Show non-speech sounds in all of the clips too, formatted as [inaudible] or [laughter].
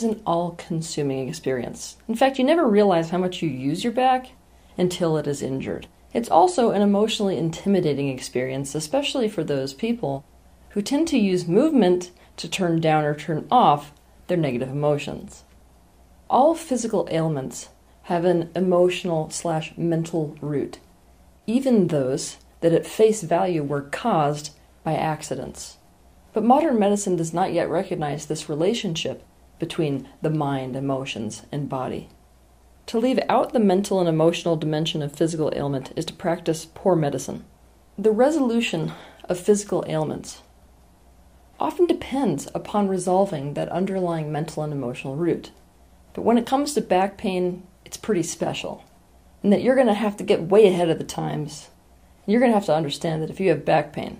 Is an all consuming experience. In fact, you never realize how much you use your back until it is injured. It's also an emotionally intimidating experience, especially for those people who tend to use movement to turn down or turn off their negative emotions. All physical ailments have an emotional slash mental root, even those that at face value were caused by accidents. But modern medicine does not yet recognize this relationship between the mind, emotions, and body. To leave out the mental and emotional dimension of physical ailment is to practice poor medicine. The resolution of physical ailments often depends upon resolving that underlying mental and emotional root. But when it comes to back pain, it's pretty special. And that you're going to have to get way ahead of the times. You're going to have to understand that if you have back pain,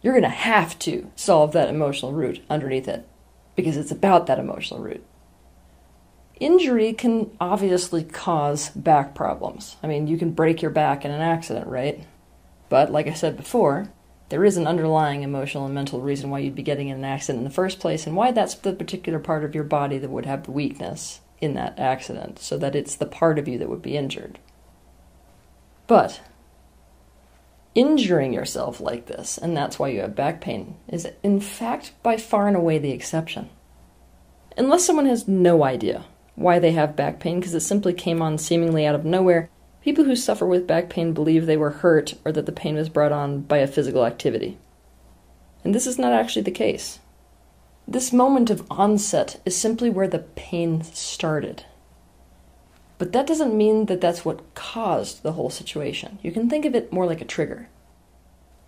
you're going to have to solve that emotional root underneath it because it's about that emotional root. Injury can obviously cause back problems. I mean, you can break your back in an accident, right? But like I said before, there is an underlying emotional and mental reason why you'd be getting in an accident in the first place and why that's the particular part of your body that would have the weakness in that accident, so that it's the part of you that would be injured. But injuring yourself like this, and that's why you have back pain, is in fact by far and away the exception. Unless someone has no idea why they have back pain because it simply came on seemingly out of nowhere, people who suffer with back pain believe they were hurt or that the pain was brought on by a physical activity. And this is not actually the case. This moment of onset is simply where the pain started. But that doesn't mean that that's what caused the whole situation. You can think of it more like a trigger.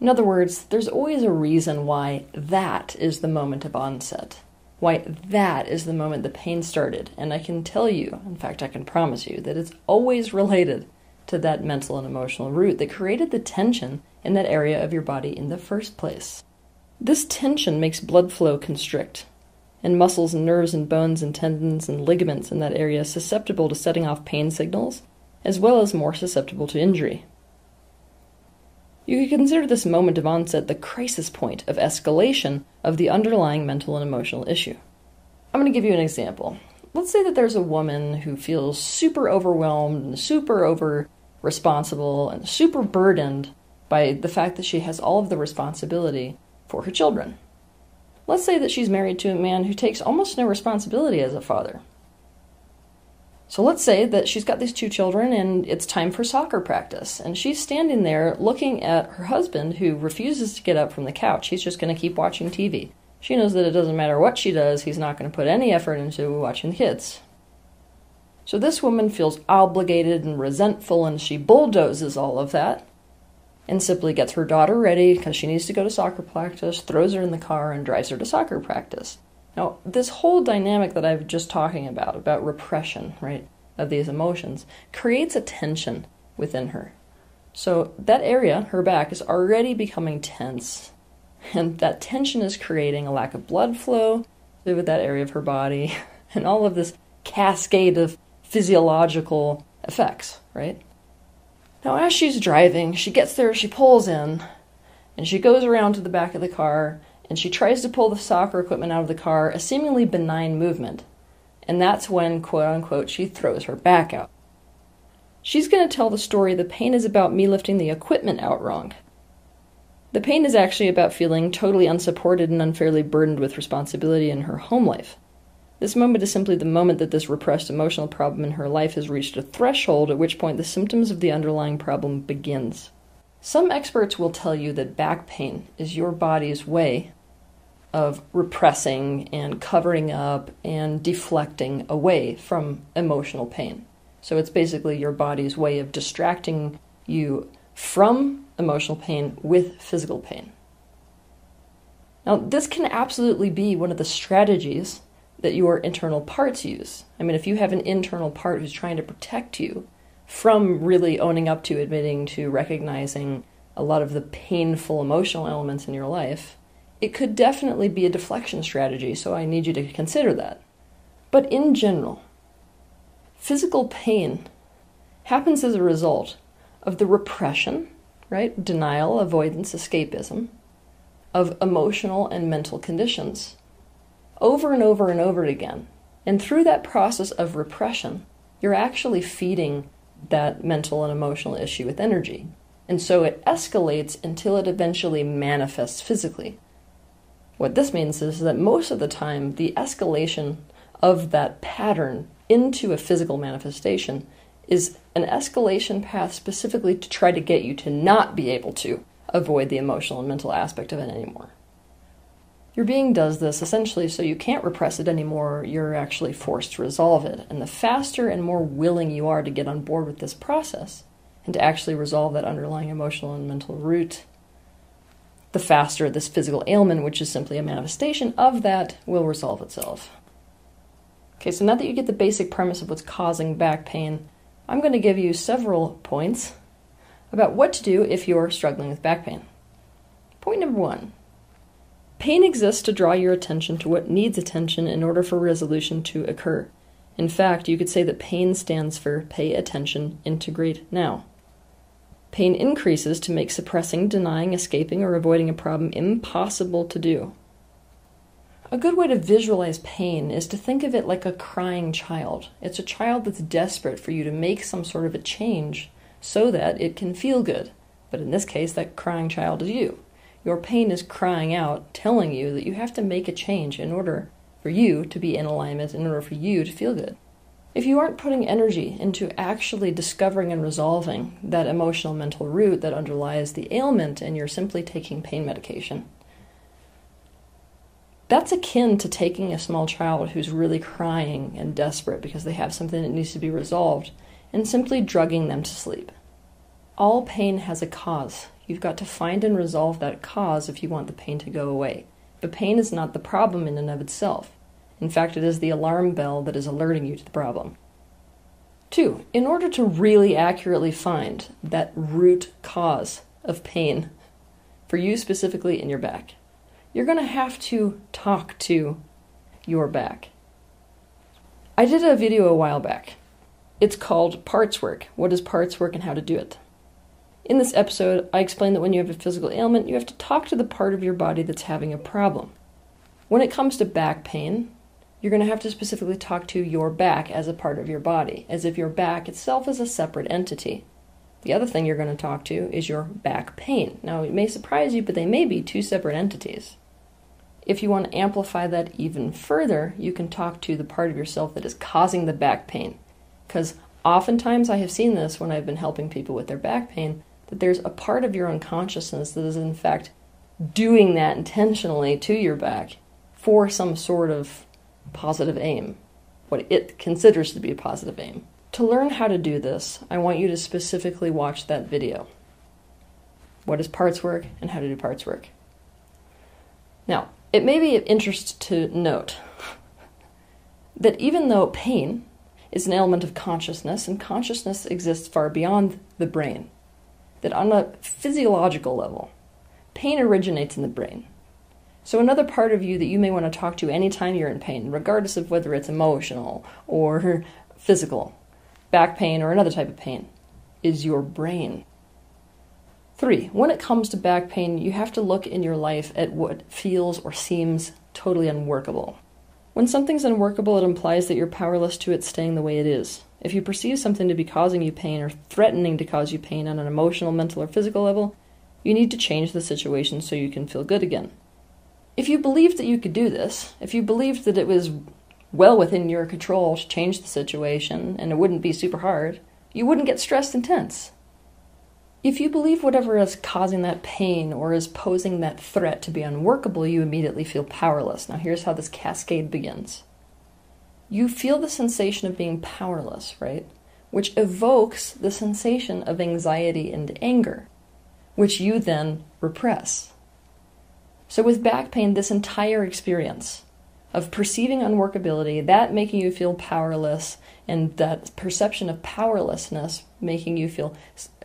In other words, there's always a reason why that is the moment of onset, why that is the moment the pain started. And I can tell you, in fact, I can promise you, that it's always related to that mental and emotional root that created the tension in that area of your body in the first place. This tension makes blood flow constrict, and muscles and nerves and bones and tendons and ligaments in that area susceptible to setting off pain signals, as well as more susceptible to injury. You could consider this moment of onset the crisis point of escalation of the underlying mental and emotional issue. I'm going to give you an example. Let's say that there's a woman who feels super overwhelmed and super over responsible and super burdened by the fact that she has all of the responsibility for her children. Let's say that she's married to a man who takes almost no responsibility as a father. So let's say that she's got these two children and it's time for soccer practice. And she's standing there looking at her husband who refuses to get up from the couch. He's just going to keep watching TV. She knows that it doesn't matter what she does, he's not going to put any effort into watching the kids. So this woman feels obligated and resentful and she bulldozes all of that and simply gets her daughter ready because she needs to go to soccer practice, throws her in the car, and drives her to soccer practice. Now, this whole dynamic that I've just talking about, about repression, right, of these emotions, creates a tension within her. So that area, her back, is already becoming tense. [laughs] And that tension is creating a lack of blood flow through that area of her body, [laughs] and all of this cascade of physiological effects, right? Now, as she's driving, she gets there, she pulls in, and she goes around to the back of the car and she tries to pull the soccer equipment out of the car, a seemingly benign movement. And that's when, quote unquote, she throws her back out. She's going to tell the story the pain is about me lifting the equipment out wrong. The pain is actually about feeling totally unsupported and unfairly burdened with responsibility in her home life. This moment is simply the moment that this repressed emotional problem in her life has reached a threshold at which point the symptoms of the underlying problem begins. Some experts will tell you that back pain is your body's way of repressing and covering up and deflecting away from emotional pain. So it's basically your body's way of distracting you from emotional pain with physical pain. Now, this can absolutely be one of the strategies that your internal parts use. I mean, if you have an internal part who's trying to protect you from really owning up to, admitting to, recognizing a lot of the painful emotional elements in your life, it could definitely be a deflection strategy, so I need you to consider that. But in general, physical pain happens as a result of the repression, right? Denial, avoidance, escapism of emotional and mental conditions over and over and over again. And through that process of repression, you're actually feeding that mental and emotional issue with energy. And so it escalates until it eventually manifests physically. What this means is that most of the time, the escalation of that pattern into a physical manifestation is an escalation path specifically to try to get you to not be able to avoid the emotional and mental aspect of it anymore. Your being does this essentially so you can't repress it anymore, you're actually forced to resolve it. And the faster and more willing you are to get on board with this process and to actually resolve that underlying emotional and mental root, the faster this physical ailment, which is simply a manifestation of that, will resolve itself. Okay, so now that you get the basic premise of what's causing back pain, I'm going to give you several points about what to do if you're struggling with back pain. Point number one pain exists to draw your attention to what needs attention in order for resolution to occur. In fact, you could say that pain stands for pay attention, integrate now. Pain increases to make suppressing, denying, escaping, or avoiding a problem impossible to do. A good way to visualize pain is to think of it like a crying child. It's a child that's desperate for you to make some sort of a change so that it can feel good. But in this case, that crying child is you. Your pain is crying out, telling you that you have to make a change in order for you to be in alignment, in order for you to feel good. If you aren't putting energy into actually discovering and resolving that emotional mental root that underlies the ailment and you're simply taking pain medication, that's akin to taking a small child who's really crying and desperate because they have something that needs to be resolved and simply drugging them to sleep. All pain has a cause. You've got to find and resolve that cause if you want the pain to go away. But pain is not the problem in and of itself. In fact, it is the alarm bell that is alerting you to the problem. Two, in order to really accurately find that root cause of pain for you specifically in your back, you're going to have to talk to your back. I did a video a while back. It's called Parts Work What is Parts Work and How to Do It. In this episode, I explain that when you have a physical ailment, you have to talk to the part of your body that's having a problem. When it comes to back pain, you're going to have to specifically talk to your back as a part of your body, as if your back itself is a separate entity. The other thing you're going to talk to is your back pain. Now, it may surprise you, but they may be two separate entities. If you want to amplify that even further, you can talk to the part of yourself that is causing the back pain. Because oftentimes I have seen this when I've been helping people with their back pain, that there's a part of your unconsciousness that is, in fact, doing that intentionally to your back for some sort of positive aim, what it considers to be a positive aim. To learn how to do this, I want you to specifically watch that video. What is parts work and how to do parts work? Now, it may be of interest to note [laughs] that even though pain is an element of consciousness, and consciousness exists far beyond the brain, that on a physiological level, pain originates in the brain. So, another part of you that you may want to talk to anytime you're in pain, regardless of whether it's emotional or [laughs] physical, back pain or another type of pain, is your brain. Three, when it comes to back pain, you have to look in your life at what feels or seems totally unworkable. When something's unworkable, it implies that you're powerless to it staying the way it is. If you perceive something to be causing you pain or threatening to cause you pain on an emotional, mental, or physical level, you need to change the situation so you can feel good again. If you believed that you could do this, if you believed that it was well within your control to change the situation and it wouldn't be super hard, you wouldn't get stressed and tense. If you believe whatever is causing that pain or is posing that threat to be unworkable, you immediately feel powerless. Now, here's how this cascade begins you feel the sensation of being powerless, right? Which evokes the sensation of anxiety and anger, which you then repress. So, with back pain, this entire experience of perceiving unworkability, that making you feel powerless, and that perception of powerlessness making you feel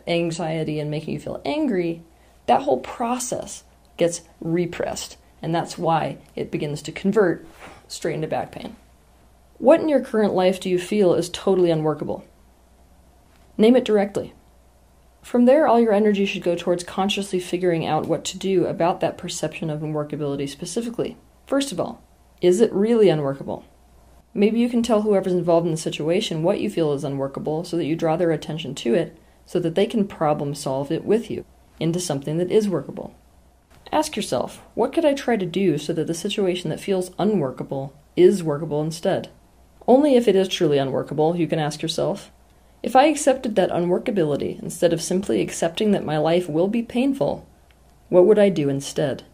anxiety and making you feel angry, that whole process gets repressed. And that's why it begins to convert straight into back pain. What in your current life do you feel is totally unworkable? Name it directly. From there, all your energy should go towards consciously figuring out what to do about that perception of unworkability specifically. First of all, Is it really unworkable? Maybe you can tell whoever's involved in the situation what you feel is unworkable so that you draw their attention to it so that they can problem solve it with you into something that is workable. Ask yourself, what could I try to do so that the situation that feels unworkable is workable instead? Only if it is truly unworkable, you can ask yourself, if I accepted that unworkability instead of simply accepting that my life will be painful, what would I do instead?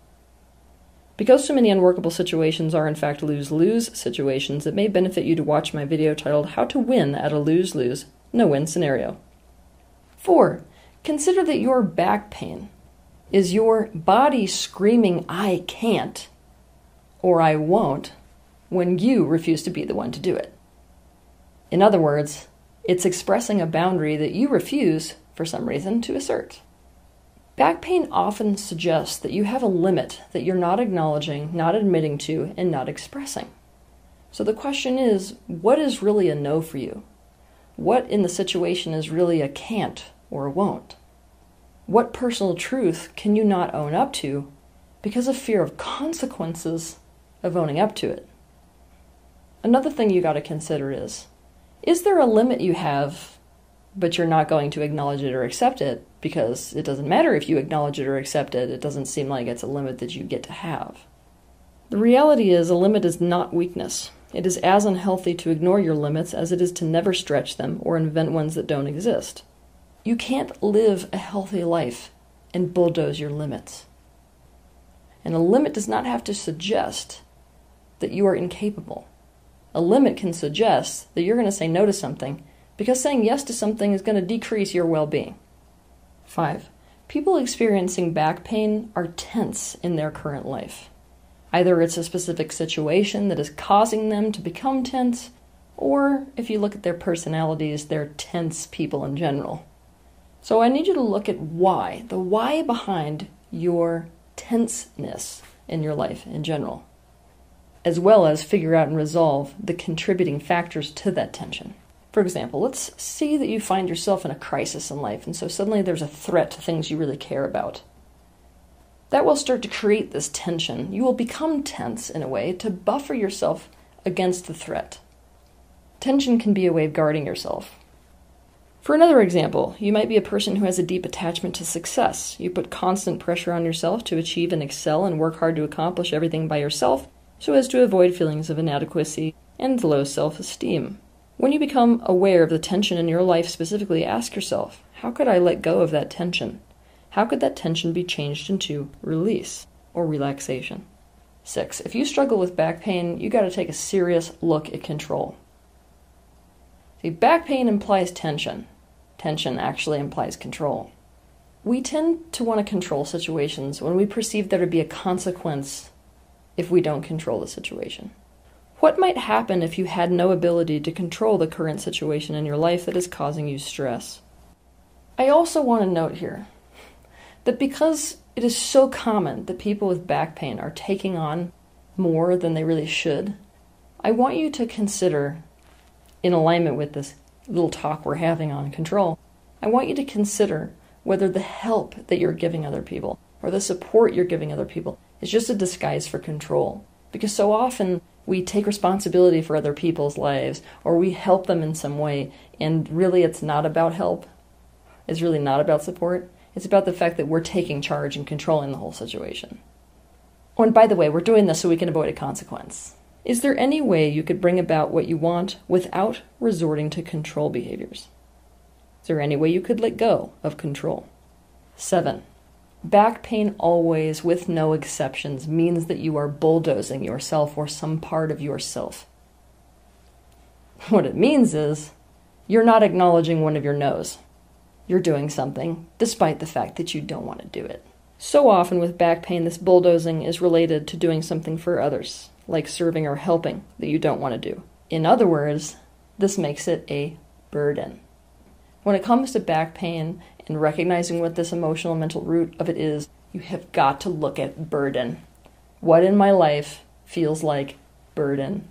Because so many unworkable situations are in fact lose lose situations, it may benefit you to watch my video titled How to Win at a Lose Lose, No Win Scenario. 4. Consider that your back pain is your body screaming, I can't, or I won't, when you refuse to be the one to do it. In other words, it's expressing a boundary that you refuse, for some reason, to assert. Back pain often suggests that you have a limit that you're not acknowledging, not admitting to, and not expressing. So the question is what is really a no for you? What in the situation is really a can't or a won't? What personal truth can you not own up to because of fear of consequences of owning up to it? Another thing you got to consider is is there a limit you have, but you're not going to acknowledge it or accept it because it doesn't matter if you acknowledge it or accept it, it doesn't seem like it's a limit that you get to have. The reality is, a limit is not weakness. It is as unhealthy to ignore your limits as it is to never stretch them or invent ones that don't exist. You can't live a healthy life and bulldoze your limits. And a limit does not have to suggest that you are incapable. A limit can suggest that you're going to say no to something because saying yes to something is going to decrease your well being. 5. People experiencing back pain are tense in their current life. Either it's a specific situation that is causing them to become tense, or if you look at their personalities, they're tense people in general. So I need you to look at why, the why behind your tenseness in your life in general, as well as figure out and resolve the contributing factors to that tension. For example, let's see that you find yourself in a crisis in life, and so suddenly there's a threat to things you really care about. That will start to create this tension. You will become tense in a way to buffer yourself against the threat. Tension can be a way of guarding yourself. For another example, you might be a person who has a deep attachment to success. You put constant pressure on yourself to achieve and excel and work hard to accomplish everything by yourself so as to avoid feelings of inadequacy and low self esteem. When you become aware of the tension in your life specifically, ask yourself how could I let go of that tension? How could that tension be changed into release or relaxation? Six, if you struggle with back pain, you got to take a serious look at control. See, back pain implies tension. Tension actually implies control. We tend to want to control situations when we perceive there to be a consequence if we don't control the situation. What might happen if you had no ability to control the current situation in your life that is causing you stress? I also want to note here that because it is so common that people with back pain are taking on more than they really should, I want you to consider, in alignment with this little talk we're having on control, I want you to consider whether the help that you're giving other people or the support you're giving other people is just a disguise for control. Because so often we take responsibility for other people's lives or we help them in some way and really it's not about help. It's really not about support. It's about the fact that we're taking charge and controlling the whole situation. Oh and by the way we're doing this so we can avoid a consequence. Is there any way you could bring about what you want without resorting to control behaviors? Is there any way you could let go of control? 7 Back pain always, with no exceptions, means that you are bulldozing yourself or some part of yourself. [laughs] What it means is you're not acknowledging one of your no's. You're doing something despite the fact that you don't want to do it. So often with back pain, this bulldozing is related to doing something for others, like serving or helping, that you don't want to do. In other words, this makes it a burden. When it comes to back pain and recognizing what this emotional mental root of it is, you have got to look at burden. What in my life feels like burden?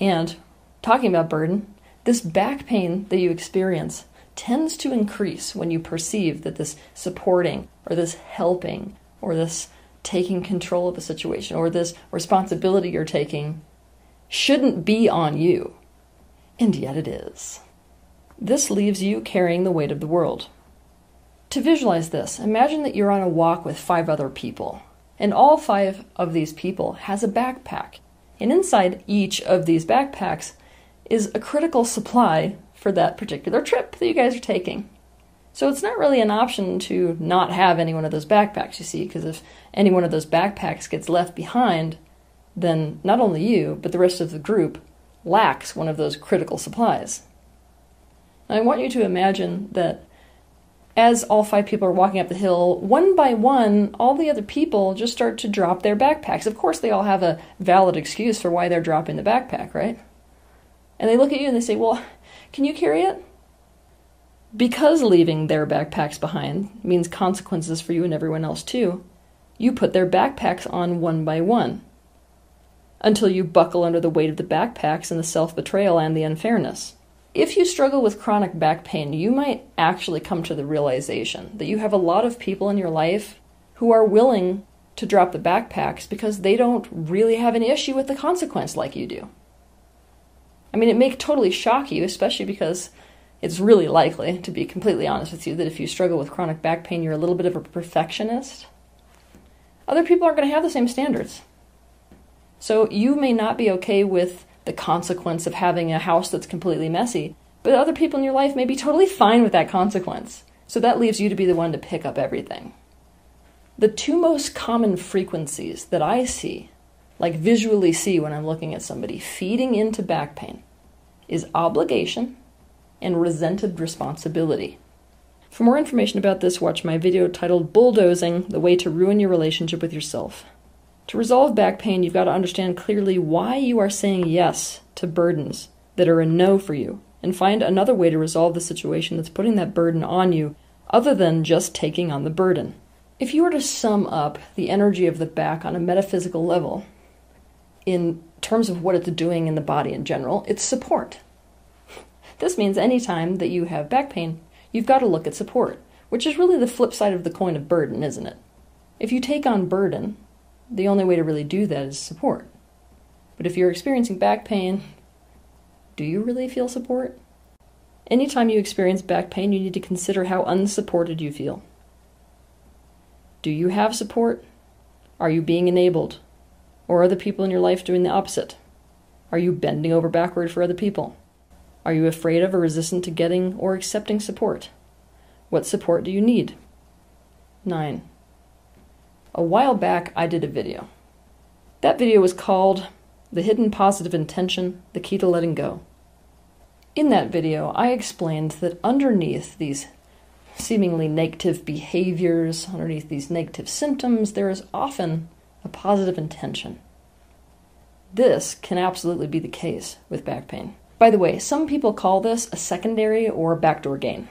And talking about burden, this back pain that you experience tends to increase when you perceive that this supporting or this helping or this taking control of a situation or this responsibility you're taking shouldn't be on you. And yet it is. This leaves you carrying the weight of the world. To visualize this, imagine that you're on a walk with five other people, and all five of these people has a backpack. And inside each of these backpacks is a critical supply for that particular trip that you guys are taking. So it's not really an option to not have any one of those backpacks, you see, because if any one of those backpacks gets left behind, then not only you, but the rest of the group lacks one of those critical supplies. I want you to imagine that as all five people are walking up the hill, one by one, all the other people just start to drop their backpacks. Of course, they all have a valid excuse for why they're dropping the backpack, right? And they look at you and they say, Well, can you carry it? Because leaving their backpacks behind means consequences for you and everyone else too, you put their backpacks on one by one until you buckle under the weight of the backpacks and the self betrayal and the unfairness. If you struggle with chronic back pain, you might actually come to the realization that you have a lot of people in your life who are willing to drop the backpacks because they don't really have an issue with the consequence like you do. I mean, it may totally shock you, especially because it's really likely, to be completely honest with you, that if you struggle with chronic back pain, you're a little bit of a perfectionist. Other people aren't going to have the same standards. So you may not be okay with the consequence of having a house that's completely messy, but other people in your life may be totally fine with that consequence. So that leaves you to be the one to pick up everything. The two most common frequencies that I see, like visually see when I'm looking at somebody feeding into back pain, is obligation and resented responsibility. For more information about this, watch my video titled Bulldozing The Way to Ruin Your Relationship with Yourself. To resolve back pain, you've got to understand clearly why you are saying yes to burdens that are a no for you, and find another way to resolve the situation that's putting that burden on you other than just taking on the burden. If you were to sum up the energy of the back on a metaphysical level, in terms of what it's doing in the body in general, it's support. [laughs] This means anytime that you have back pain, you've got to look at support, which is really the flip side of the coin of burden, isn't it? If you take on burden, the only way to really do that is support. But if you're experiencing back pain, do you really feel support? Anytime you experience back pain, you need to consider how unsupported you feel. Do you have support? Are you being enabled? Or are the people in your life doing the opposite? Are you bending over backward for other people? Are you afraid of or resistant to getting or accepting support? What support do you need? 9. A while back, I did a video. That video was called The Hidden Positive Intention The Key to Letting Go. In that video, I explained that underneath these seemingly negative behaviors, underneath these negative symptoms, there is often a positive intention. This can absolutely be the case with back pain. By the way, some people call this a secondary or backdoor gain.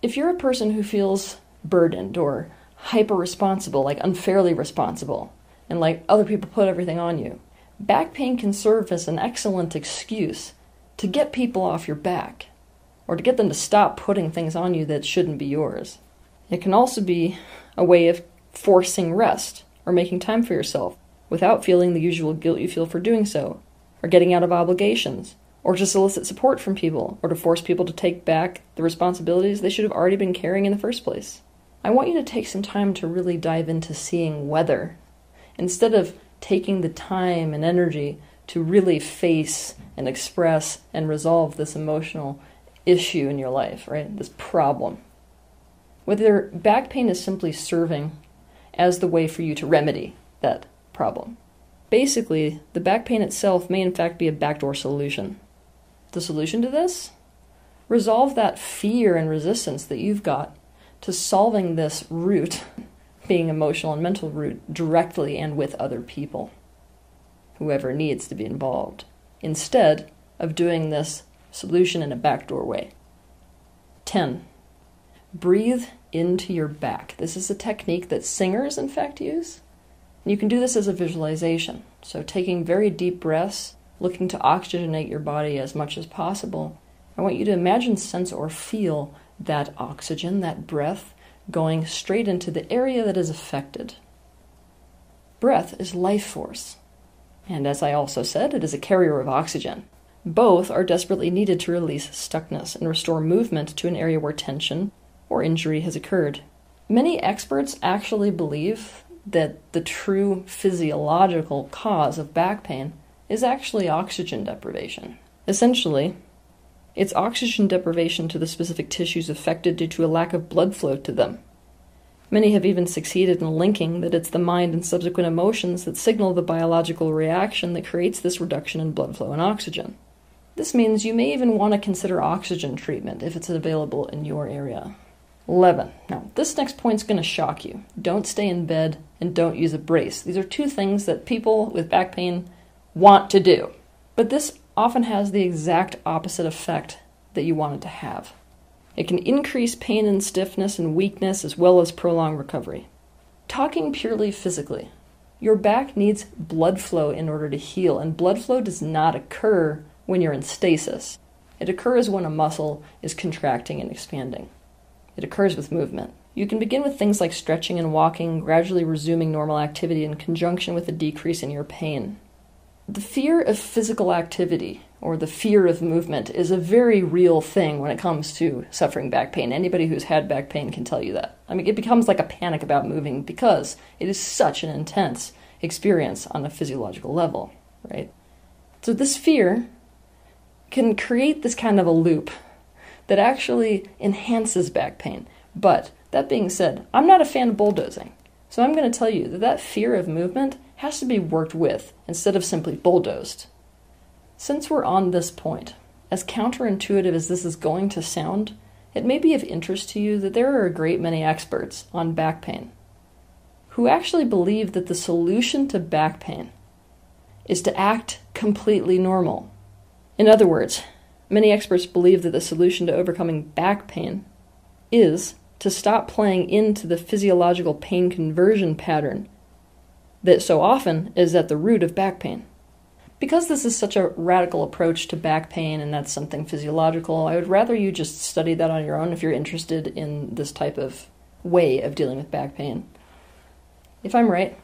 If you're a person who feels burdened or hyper responsible, like unfairly responsible, and like other people put everything on you. Back pain can serve as an excellent excuse to get people off your back or to get them to stop putting things on you that shouldn't be yours. It can also be a way of forcing rest or making time for yourself without feeling the usual guilt you feel for doing so, or getting out of obligations, or to solicit support from people, or to force people to take back the responsibilities they should have already been carrying in the first place. I want you to take some time to really dive into seeing whether, instead of taking the time and energy to really face and express and resolve this emotional issue in your life, right? This problem. Whether back pain is simply serving as the way for you to remedy that problem. Basically, the back pain itself may in fact be a backdoor solution. The solution to this? Resolve that fear and resistance that you've got to solving this root, being emotional and mental root, directly and with other people, whoever needs to be involved, instead of doing this solution in a backdoor way. 10. Breathe into your back. This is a technique that singers, in fact, use. You can do this as a visualization. So, taking very deep breaths, looking to oxygenate your body as much as possible. I want you to imagine, sense, or feel that oxygen, that breath, going straight into the area that is affected. Breath is life force. And as I also said, it is a carrier of oxygen. Both are desperately needed to release stuckness and restore movement to an area where tension or injury has occurred. Many experts actually believe that the true physiological cause of back pain is actually oxygen deprivation. Essentially, it's oxygen deprivation to the specific tissues affected due to a lack of blood flow to them. Many have even succeeded in linking that it's the mind and subsequent emotions that signal the biological reaction that creates this reduction in blood flow and oxygen. This means you may even want to consider oxygen treatment if it's available in your area. 11. Now, this next point is going to shock you. Don't stay in bed and don't use a brace. These are two things that people with back pain want to do. But this often has the exact opposite effect that you want it to have. It can increase pain and stiffness and weakness as well as prolong recovery. Talking purely physically, your back needs blood flow in order to heal, and blood flow does not occur when you're in stasis. It occurs when a muscle is contracting and expanding. It occurs with movement. You can begin with things like stretching and walking, gradually resuming normal activity in conjunction with a decrease in your pain. The fear of physical activity or the fear of movement is a very real thing when it comes to suffering back pain. Anybody who's had back pain can tell you that. I mean, it becomes like a panic about moving because it is such an intense experience on a physiological level, right? So, this fear can create this kind of a loop that actually enhances back pain. But that being said, I'm not a fan of bulldozing. So I'm going to tell you that that fear of movement has to be worked with instead of simply bulldozed. Since we're on this point, as counterintuitive as this is going to sound, it may be of interest to you that there are a great many experts on back pain who actually believe that the solution to back pain is to act completely normal. In other words, Many experts believe that the solution to overcoming back pain is to stop playing into the physiological pain conversion pattern that so often is at the root of back pain. Because this is such a radical approach to back pain and that's something physiological, I would rather you just study that on your own if you're interested in this type of way of dealing with back pain. If I'm right,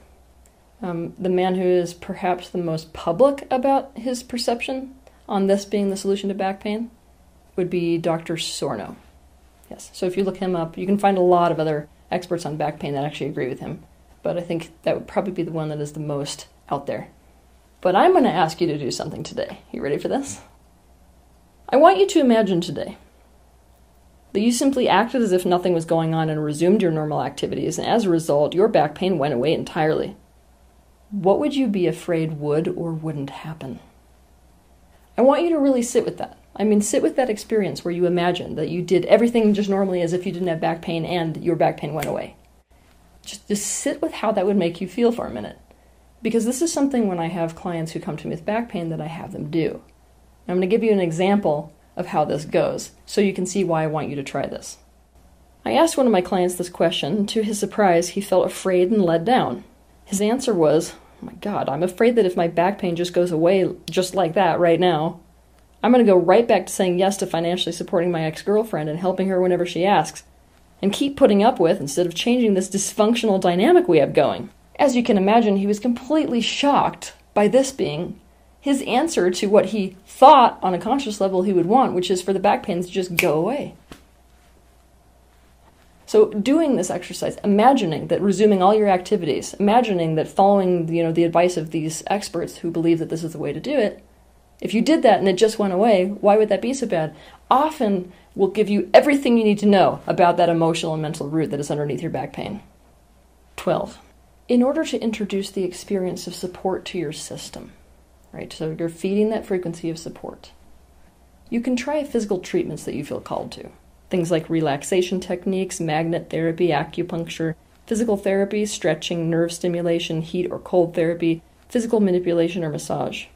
um, the man who is perhaps the most public about his perception on this being the solution to back pain would be Dr. Sarno. Yes, so if you look him up, you can find a lot of other experts on back pain that actually agree with him. But I think that would probably be the one that is the most out there. But I'm going to ask you to do something today. You ready for this? I want you to imagine today that you simply acted as if nothing was going on and resumed your normal activities, and as a result, your back pain went away entirely. What would you be afraid would or wouldn't happen? I want you to really sit with that. I mean, sit with that experience where you imagine that you did everything just normally as if you didn't have back pain and your back pain went away. Just, just sit with how that would make you feel for a minute. Because this is something when I have clients who come to me with back pain that I have them do. I'm going to give you an example of how this goes so you can see why I want you to try this. I asked one of my clients this question, and to his surprise, he felt afraid and let down. His answer was, Oh my God, I'm afraid that if my back pain just goes away just like that right now, I'm going to go right back to saying yes to financially supporting my ex girlfriend and helping her whenever she asks, and keep putting up with instead of changing this dysfunctional dynamic we have going. As you can imagine, he was completely shocked by this being his answer to what he thought on a conscious level he would want, which is for the back pain to just go away. So doing this exercise, imagining that resuming all your activities, imagining that following you know the advice of these experts who believe that this is the way to do it, if you did that and it just went away, why would that be so bad? Often will give you everything you need to know about that emotional and mental root that is underneath your back pain. 12. In order to introduce the experience of support to your system, right? So you're feeding that frequency of support. You can try physical treatments that you feel called to. Things like relaxation techniques, magnet therapy, acupuncture, physical therapy, stretching, nerve stimulation, heat or cold therapy, physical manipulation, or massage.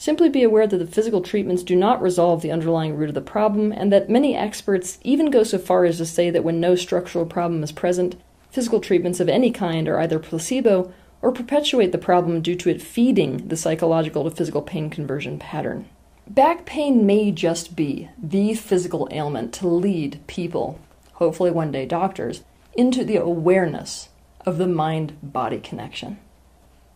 Simply be aware that the physical treatments do not resolve the underlying root of the problem, and that many experts even go so far as to say that when no structural problem is present, physical treatments of any kind are either placebo or perpetuate the problem due to it feeding the psychological to physical pain conversion pattern. Back pain may just be the physical ailment to lead people, hopefully one day doctors, into the awareness of the mind body connection.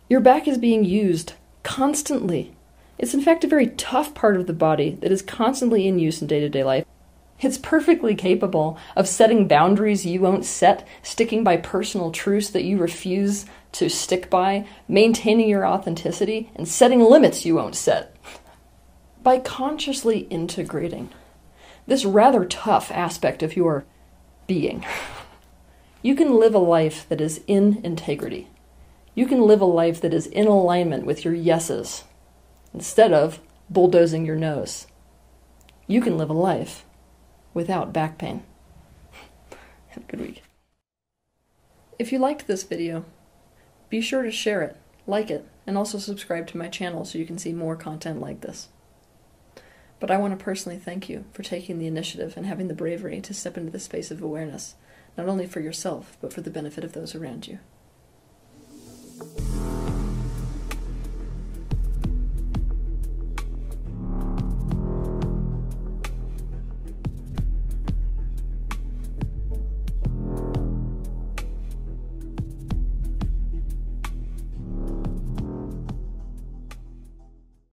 Your back is being used constantly. It's in fact a very tough part of the body that is constantly in use in day to day life. It's perfectly capable of setting boundaries you won't set, sticking by personal truths that you refuse to stick by, maintaining your authenticity, and setting limits you won't set. By consciously integrating this rather tough aspect of your being, you can live a life that is in integrity. You can live a life that is in alignment with your yeses instead of bulldozing your no's. You can live a life without back pain. [laughs] Have a good week. If you liked this video, be sure to share it, like it, and also subscribe to my channel so you can see more content like this. But I want to personally thank you for taking the initiative and having the bravery to step into the space of awareness, not only for yourself, but for the benefit of those around you.